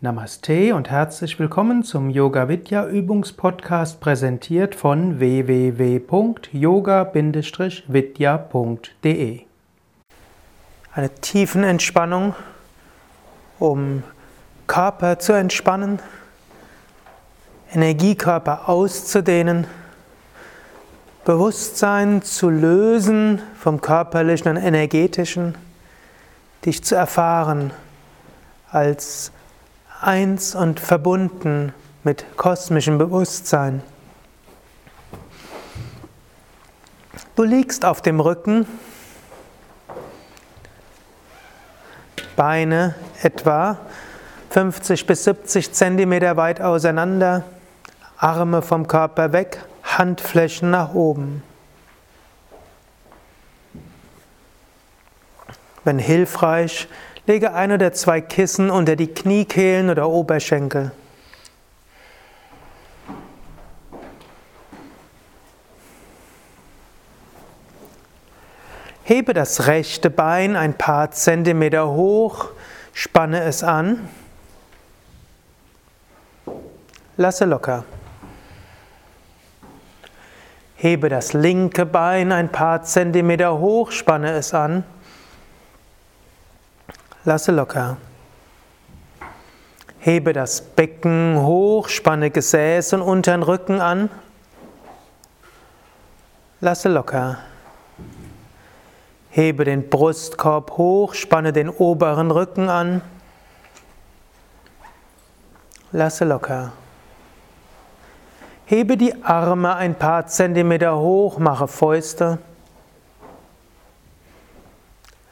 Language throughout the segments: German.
Namaste und herzlich willkommen zum Yoga Vidya Übungspodcast präsentiert von www.yoga-vidya.de. Eine tiefen Entspannung, um Körper zu entspannen, Energiekörper auszudehnen, Bewusstsein zu lösen vom körperlichen und energetischen, dich zu erfahren als eins und verbunden mit kosmischem Bewusstsein. Du liegst auf dem Rücken, Beine etwa 50 bis 70 Zentimeter weit auseinander, Arme vom Körper weg, Handflächen nach oben. Wenn hilfreich, Lege ein oder zwei Kissen unter die Kniekehlen oder Oberschenkel. Hebe das rechte Bein ein paar Zentimeter hoch, spanne es an, lasse locker. Hebe das linke Bein ein paar Zentimeter hoch, spanne es an. Lasse locker. Hebe das Becken hoch, spanne Gesäß und unteren Rücken an. Lasse locker. Hebe den Brustkorb hoch, spanne den oberen Rücken an. Lasse locker. Hebe die Arme ein paar Zentimeter hoch, mache Fäuste.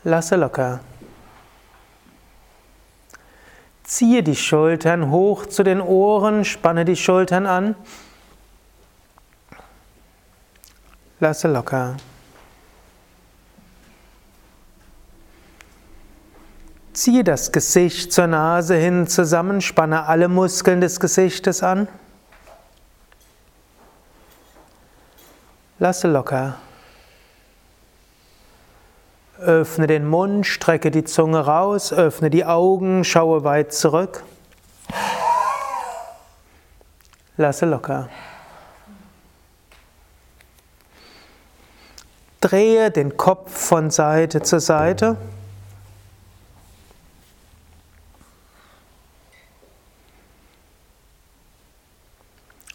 Lasse locker. Ziehe die Schultern hoch zu den Ohren, spanne die Schultern an. Lasse locker. Ziehe das Gesicht zur Nase hin zusammen, spanne alle Muskeln des Gesichtes an. Lasse locker. Öffne den Mund, strecke die Zunge raus, öffne die Augen, schaue weit zurück. Lasse locker. Drehe den Kopf von Seite zu Seite.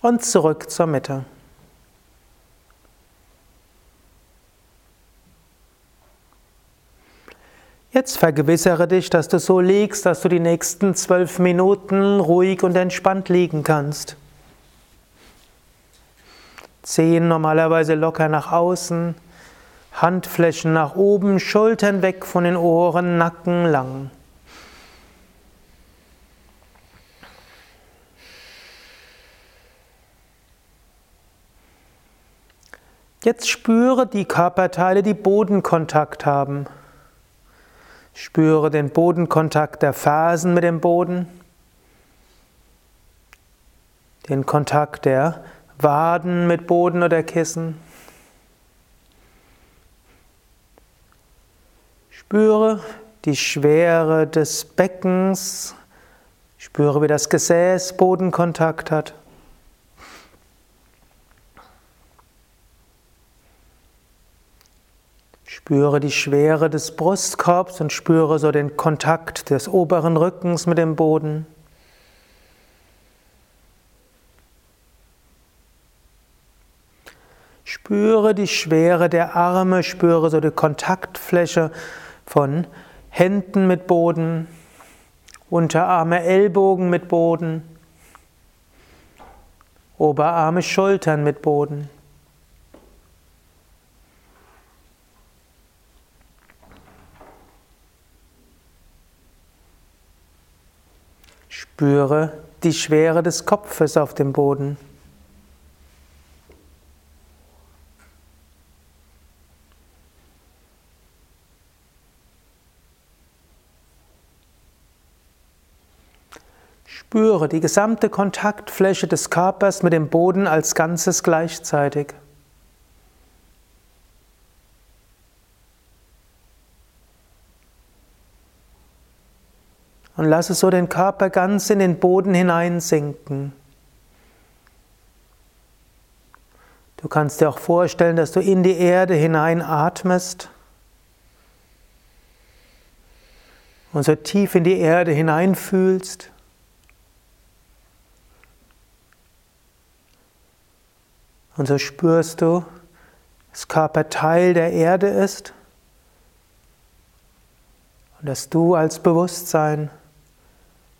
Und zurück zur Mitte. Jetzt vergewissere dich, dass du so liegst, dass du die nächsten zwölf Minuten ruhig und entspannt liegen kannst. Zehen normalerweise locker nach außen, Handflächen nach oben, Schultern weg von den Ohren, Nacken lang. Jetzt spüre die Körperteile, die Bodenkontakt haben. Spüre den Bodenkontakt der Fersen mit dem Boden, den Kontakt der Waden mit Boden oder Kissen. Spüre die Schwere des Beckens, spüre, wie das Gesäß Bodenkontakt hat. Spüre die Schwere des Brustkorbs und spüre so den Kontakt des oberen Rückens mit dem Boden. Spüre die Schwere der Arme, spüre so die Kontaktfläche von Händen mit Boden, Unterarme, Ellbogen mit Boden, Oberarme, Schultern mit Boden. Spüre die Schwere des Kopfes auf dem Boden. Spüre die gesamte Kontaktfläche des Körpers mit dem Boden als Ganzes gleichzeitig. Und lasse so den Körper ganz in den Boden hineinsinken. Du kannst dir auch vorstellen, dass du in die Erde hineinatmest und so tief in die Erde hineinfühlst. Und so spürst du, dass Körper Teil der Erde ist und dass du als Bewusstsein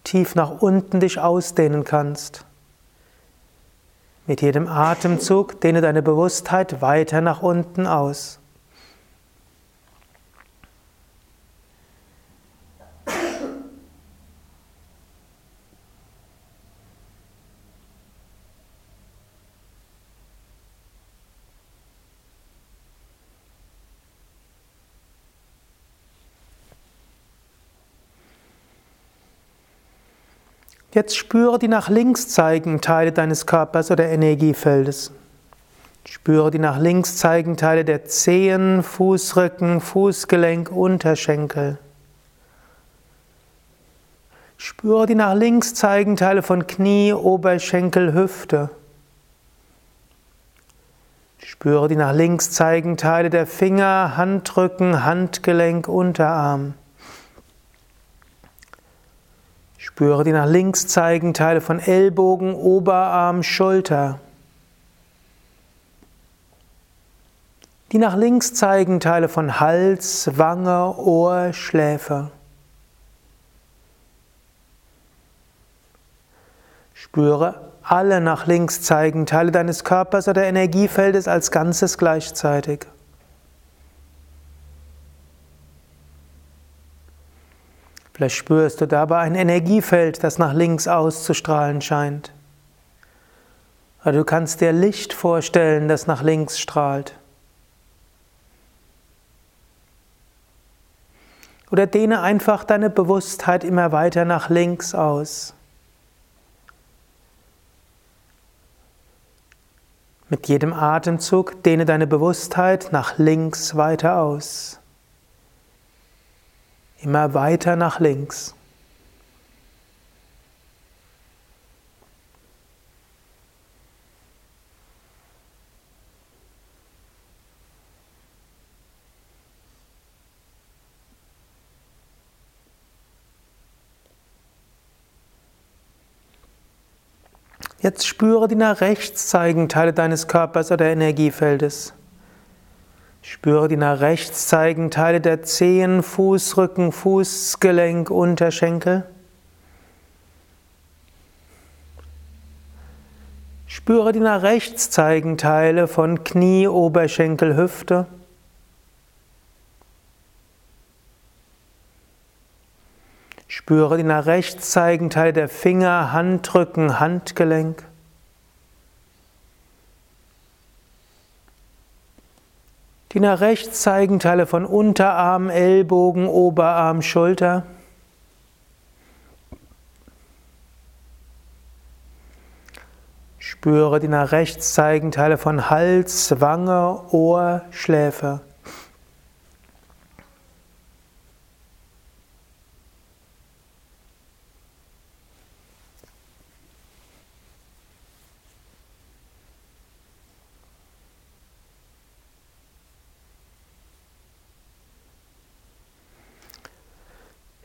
tief nach unten dich ausdehnen kannst. Mit jedem Atemzug dehne deine Bewusstheit weiter nach unten aus. Jetzt spüre die nach links zeigenden Teile deines Körpers oder Energiefeldes. Spüre die nach links zeigenden Teile der Zehen, Fußrücken, Fußgelenk, Unterschenkel. Spüre die nach links zeigenden Teile von Knie, Oberschenkel, Hüfte. Spüre die nach links zeigenden Teile der Finger, Handrücken, Handgelenk, Unterarm. Spüre die nach links zeigenden Teile von Ellbogen, Oberarm, Schulter. Die nach links zeigenden Teile von Hals, Wange, Ohr, Schläfe. Spüre alle nach links zeigenden Teile deines Körpers oder Energiefeldes als Ganzes gleichzeitig. Vielleicht spürst du dabei ein Energiefeld, das nach links auszustrahlen scheint. Oder du kannst dir Licht vorstellen, das nach links strahlt. Oder dehne einfach deine Bewusstheit immer weiter nach links aus. Mit jedem Atemzug dehne deine Bewusstheit nach links weiter aus immer weiter nach links. Jetzt spüre die nach rechts zeigenden Teile deines Körpers oder Energiefeldes. Spüre die nach rechts zeigenden Teile der Zehen, Fußrücken, Fußgelenk, Unterschenkel. Spüre die nach rechts zeigenden Teile von Knie, Oberschenkel, Hüfte. Spüre die nach rechts zeigenden Teile der Finger, Handrücken, Handgelenk. Die nach rechts zeigen Teile von Unterarm, Ellbogen, Oberarm, Schulter. Spüre die nach rechts zeigen Teile von Hals, Wange, Ohr, Schläfe.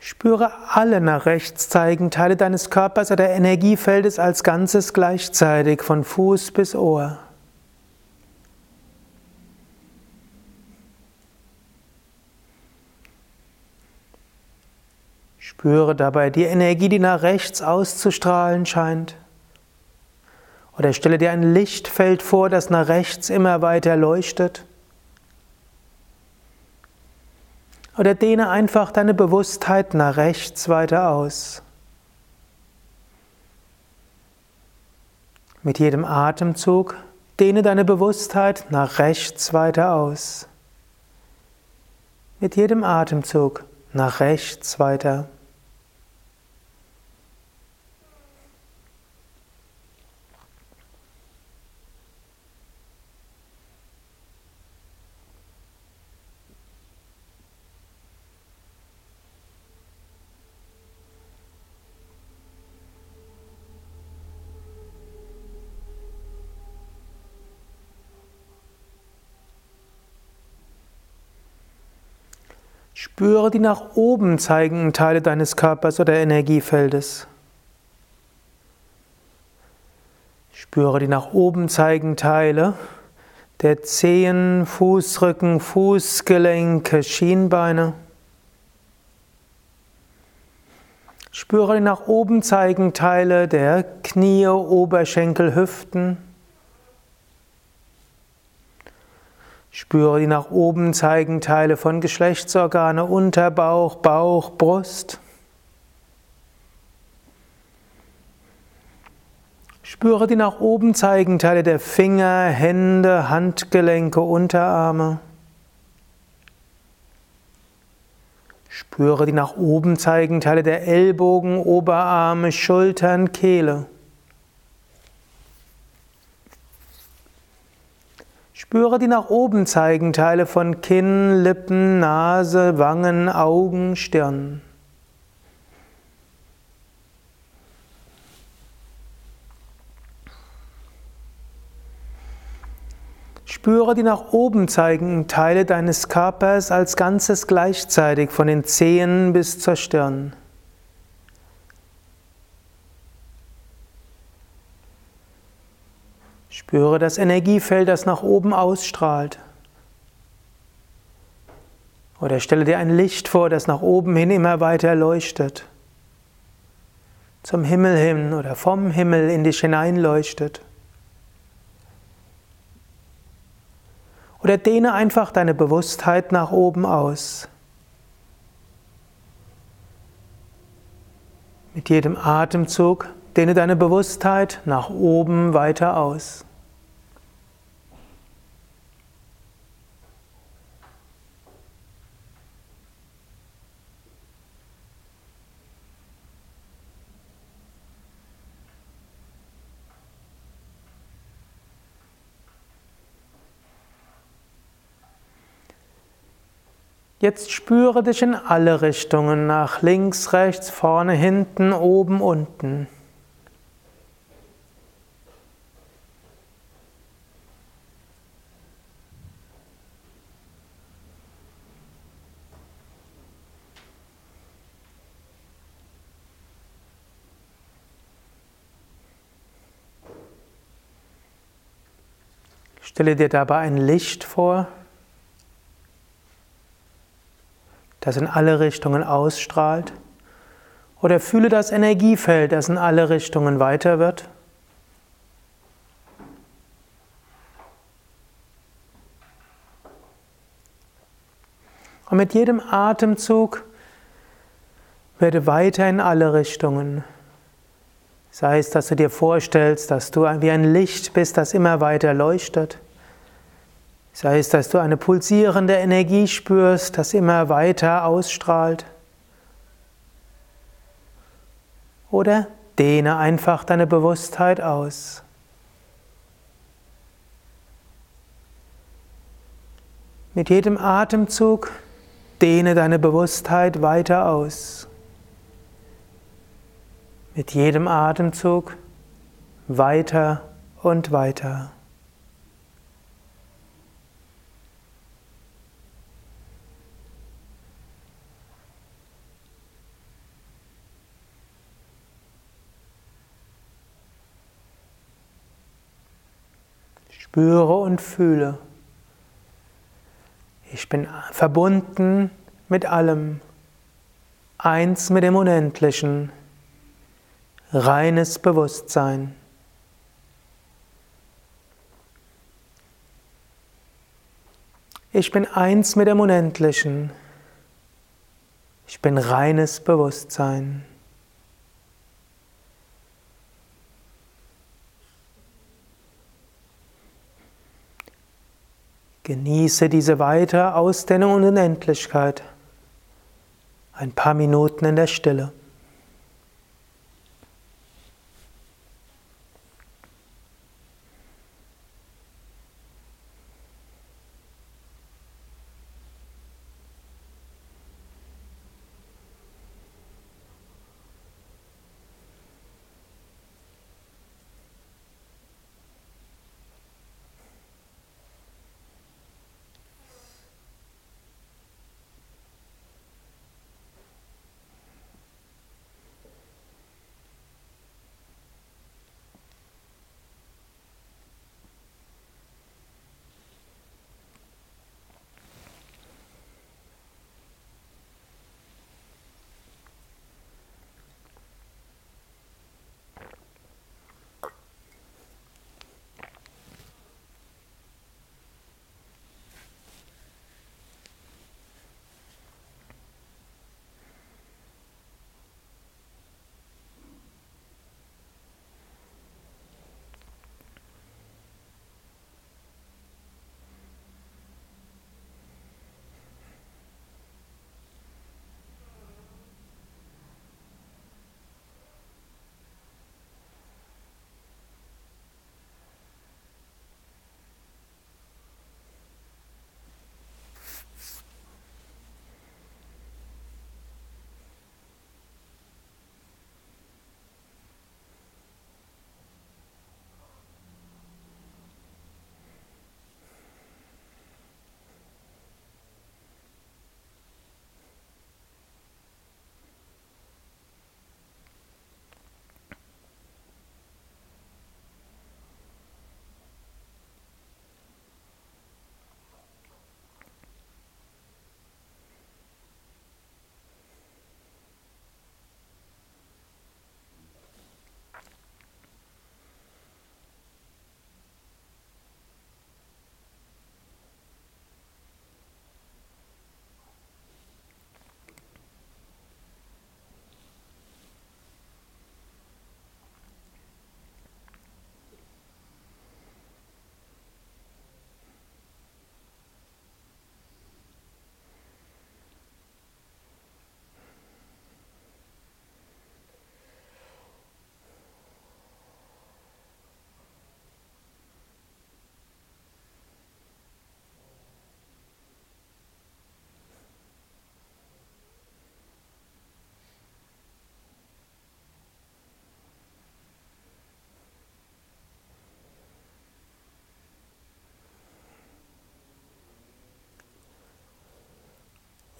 Spüre alle nach rechts zeigenden Teile deines Körpers oder Energiefeldes als Ganzes gleichzeitig, von Fuß bis Ohr. Spüre dabei die Energie, die nach rechts auszustrahlen scheint. Oder stelle dir ein Lichtfeld vor, das nach rechts immer weiter leuchtet. Oder dehne einfach deine Bewusstheit nach rechts weiter aus. Mit jedem Atemzug dehne deine Bewusstheit nach rechts weiter aus. Mit jedem Atemzug nach rechts weiter. Spüre die nach oben zeigenden Teile deines Körpers oder Energiefeldes. Spüre die nach oben zeigenden Teile der Zehen, Fußrücken, Fußgelenke, Schienbeine. Spüre die nach oben zeigenden Teile der Knie, Oberschenkel, Hüften. Spüre die nach oben zeigenden Teile von Geschlechtsorgane, Unterbauch, Bauch, Brust. Spüre die nach oben zeigenden Teile der Finger, Hände, Handgelenke, Unterarme. Spüre die nach oben zeigenden Teile der Ellbogen, Oberarme, Schultern, Kehle. Spüre die nach oben zeigenden Teile von Kinn, Lippen, Nase, Wangen, Augen, Stirn. Spüre die nach oben zeigenden Teile deines Körpers als Ganzes gleichzeitig von den Zehen bis zur Stirn. Spüre das Energiefeld, das nach oben ausstrahlt. Oder stelle dir ein Licht vor, das nach oben hin immer weiter leuchtet. Zum Himmel hin oder vom Himmel in dich hinein leuchtet. Oder dehne einfach deine Bewusstheit nach oben aus. Mit jedem Atemzug dehne deine Bewusstheit nach oben weiter aus. Jetzt spüre dich in alle Richtungen, nach links, rechts, vorne, hinten, oben, unten. Stelle dir dabei ein Licht vor, das in alle Richtungen ausstrahlt. Oder fühle das Energiefeld, das in alle Richtungen weiter wird. Und mit jedem Atemzug werde weiter in alle Richtungen. Sei es, dass du dir vorstellst, dass du wie ein Licht bist, das immer weiter leuchtet. Sei es, dass du eine pulsierende Energie spürst, das immer weiter ausstrahlt. Oder dehne einfach deine Bewusstheit aus. Mit jedem Atemzug dehne deine Bewusstheit weiter aus. Mit jedem Atemzug weiter und weiter. Spüre und fühle. Ich bin verbunden mit allem, eins mit dem Unendlichen, reines Bewusstsein. Ich bin eins mit dem Unendlichen. Ich bin reines Bewusstsein. Genieße diese weite Ausdehnung und Unendlichkeit. Ein paar Minuten in der Stille.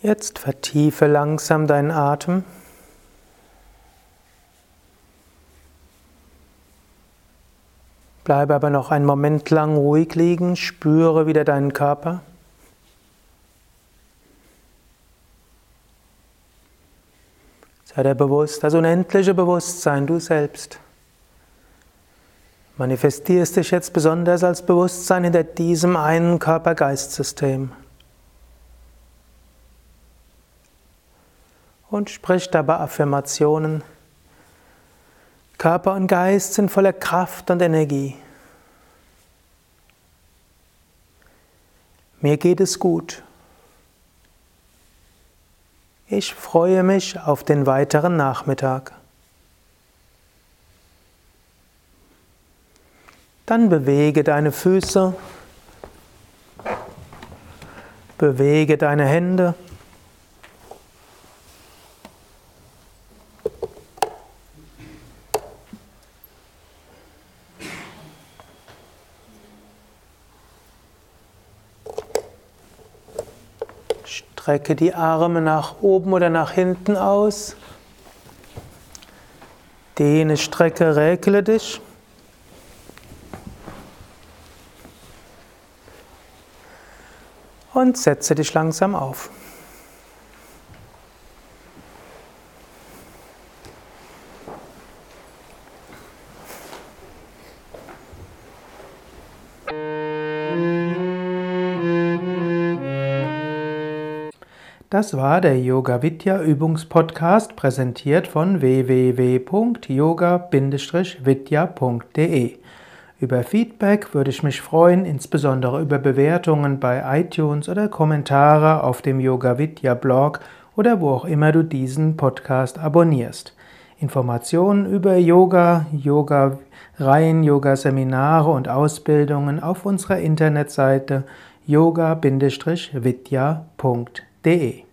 Jetzt vertiefe langsam deinen Atem. Bleibe aber noch einen Moment lang ruhig liegen, spüre wieder deinen Körper. Sei dir bewusst, das unendliche Bewusstsein, du selbst. Manifestierst dich jetzt besonders als Bewusstsein hinter diesem einen Körper-Geist-System. Und sprich dabei Affirmationen. Körper und Geist sind voller Kraft und Energie. Mir geht es gut. Ich freue mich auf den weiteren Nachmittag. Dann bewege deine Füße, bewege deine Hände. Strecke die Arme nach oben oder nach hinten aus. Dehne, strecke, räkele dich. und setze dich langsam auf. Das war der Yoga Vidya Übungspodcast, präsentiert von www.yoga-vidya.de. Über Feedback würde ich mich freuen, insbesondere über Bewertungen bei iTunes oder Kommentare auf dem Yoga Vidya Blog oder wo auch immer du diesen Podcast abonnierst. Informationen über Yoga, Yoga Reihen, Yoga Seminare und Ausbildungen auf unserer Internetseite yoga-vidya.de Namaste.